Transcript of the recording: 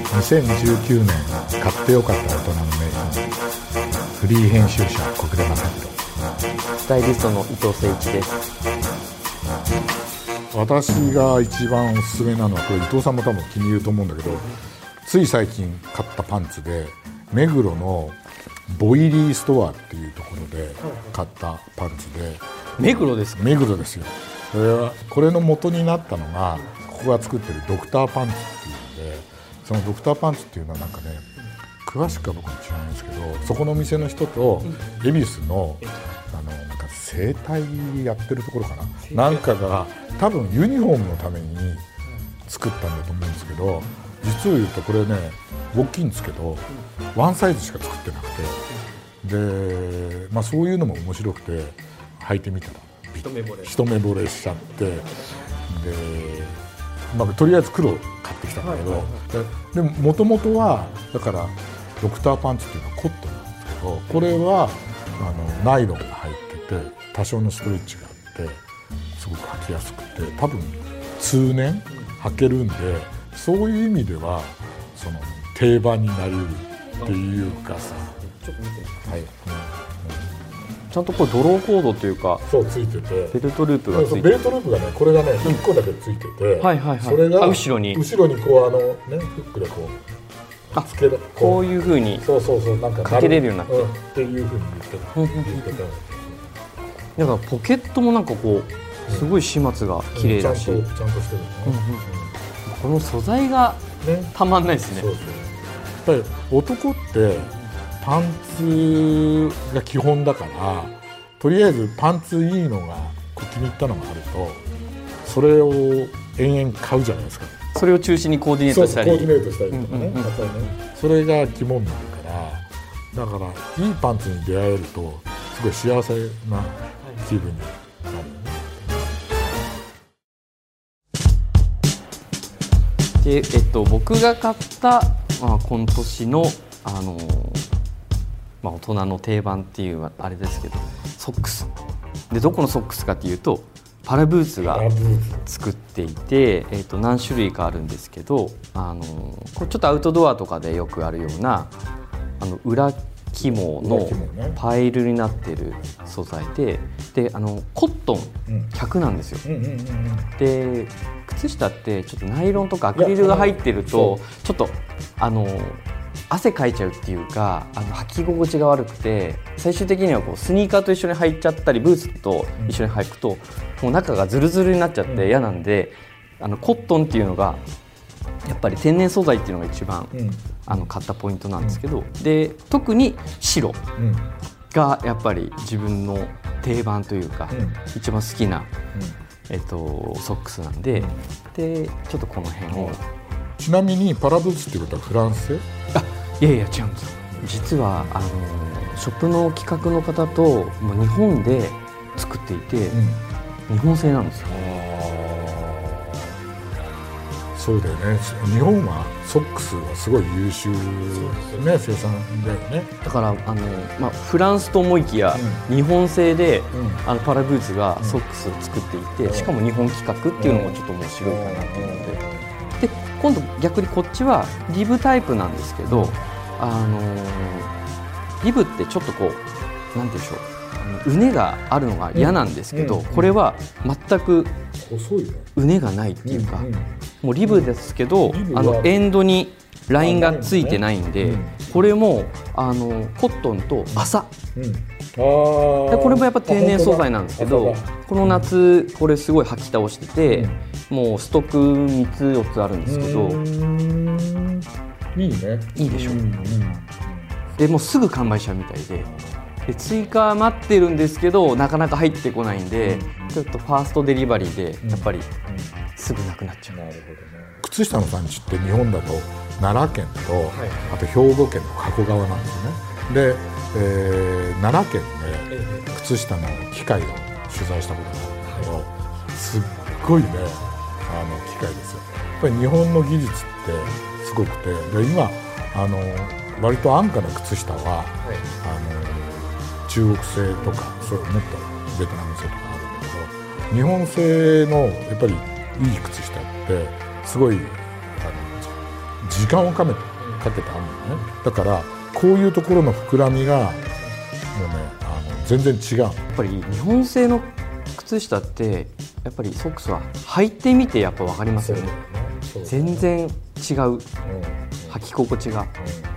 2019年買ってよかった大人の名本フリー編集者小暮正弘スタイリストの伊藤誠一です。私が一番おすすめなのはこれ伊藤さんも多分気に入ると思うんだけどつい最近買ったパンツで目黒のボイリーストアっていうところで買ったパンツで。目黒です目黒ですよ。それはこれの元になったのがここが作ってるドクターパンツそのドクターパンツっていうのはなんかね詳しくは僕も知らないんですけどそこの店の人と恵比寿のあのなんか整体やってるところかな。なんかが多分ユニフォームのために作ったんだと思うんですけど実を言うとこれね大きいんですけどワンサイズしか作ってなくて。で、まあ、そういうのも面白くて履いてみたら一目惚れ。一目惚れしちゃって。で、まあ、とりあえず黒買ってきたんだけど、でももともとはだからドクターパンツっていうのはコットンなんですけどこれはあのナイロンが入ってて多少のストレッチがあってすごく履きやすくて多分通年履けるんでそういう意味ではその定番になりうるっていうかさ、ちょっと見てはい。うんちゃんとこれドローコードというかそうついてて。ベルトループがついてベルトループがねこれがね1個だけついてて、はいはいはい。それがあ後ろに。後ろにこうあのねフックでこうあつけるこう。ういうふうに。そうそうそうなんかかけれるようになってうんっていうふうに言ってた言ってた。だからポケットもなんかこうすごい始末が綺麗だし、ちゃんとちゃんとしてるうんうん。この素材がね。ねたまんないですね。そうそう。やっぱり男ってパンツが基本だからとりあえずパンツいいのが気に入ったのがあるとそれを延々買うじゃないですか。それを中心にコーディネートしたり。コーディネートしたりとかね、うんうんうん。やっぱりね。それが肝になるからだからいいパンツに出会えるとすごい幸せな気分になるよね、で、えっと、僕が買った、まあ、今年の、あのーまあ、大人の定番っていうあれですけどソックス。でどこのソックスかっていうとパラブーツが作っていて、えっと何種類かあるんですけど、あのーこれちょっとアウトドアとかでよくあるようなあの裏肝裏のパイルになってる素材でであのコットンうん。100なんですよ。で靴下ってちょっとナイロンとかアクリルが入ってるとちょっとあの汗かいちゃうっていうかあの履き心地が悪くて最終的にはこうスニーカーと一緒に履いちゃったりブーツと一緒に履くと、もう中がズルズルになっちゃって嫌なんで、あのコットンっていうのがやっぱり天然素材っていうのが一番、うん。あの買ったポイントなんですけど、で特に白うん。がやっぱり自分の定番というか、うん。一番好きなえっと、ソックスなんで、でちょっとこの辺を、ちなみにパラブーツっていうことはフランス？あいやいや違うんです。よ実はあのショップの企画の方ともう日本で作っていて、日本製なんですよ。そうだよね。日本はソックスはすごい優秀ね生産だよね。だからあの、まあ、フランスと思いきや、日本製で、ん。あのパラブーツがソックスを作っていて、うん。しかも日本企画っていうのもちょっと面白いかなっていうので、で今度逆にこっちはリブタイプなんですけど、あのーリブってちょっとこうなんて言うんでしょう。うねがあるのが嫌なんですけど、うんうんこれは全く細いね。うねがないっていうか、うんうんもうリブですけど、あのエンドにラインがついてないんで、うんこれもあのコットンと麻、でこれもやっぱ天然素材なんですけどこの夏これすごい履き倒してて、もうストック3つ4つあるんですけど、いいね。いいでしょ。うん。うんでもうすぐ完売しちゃうみたいで。で追加待ってるんですけどなかなか入ってこないんで、ちょっとファーストデリバリーでやっぱりすぐなくなっちゃう、なるほどね。靴下の産地って日本だと奈良県と、あと兵庫県の加古川なんですよね。で、えー奈良県で靴下の機械を取材したことがあるんだけどすっごいねあの機械ですよ。やっぱり日本の技術ってすごくて。で今あの割と安価な靴下は、あの中国製とかそうもっとベトナム製とかあるんだけど日本製のやっぱりいい靴下ってすごいあの時間をかめかけてあるのね。だからこういうところの膨らみがもうねあの全然違う。やっぱり日本製の靴下ってやっぱりソックスは履いてみてやっぱ分かりますよね。全然違う。履き心地が。うん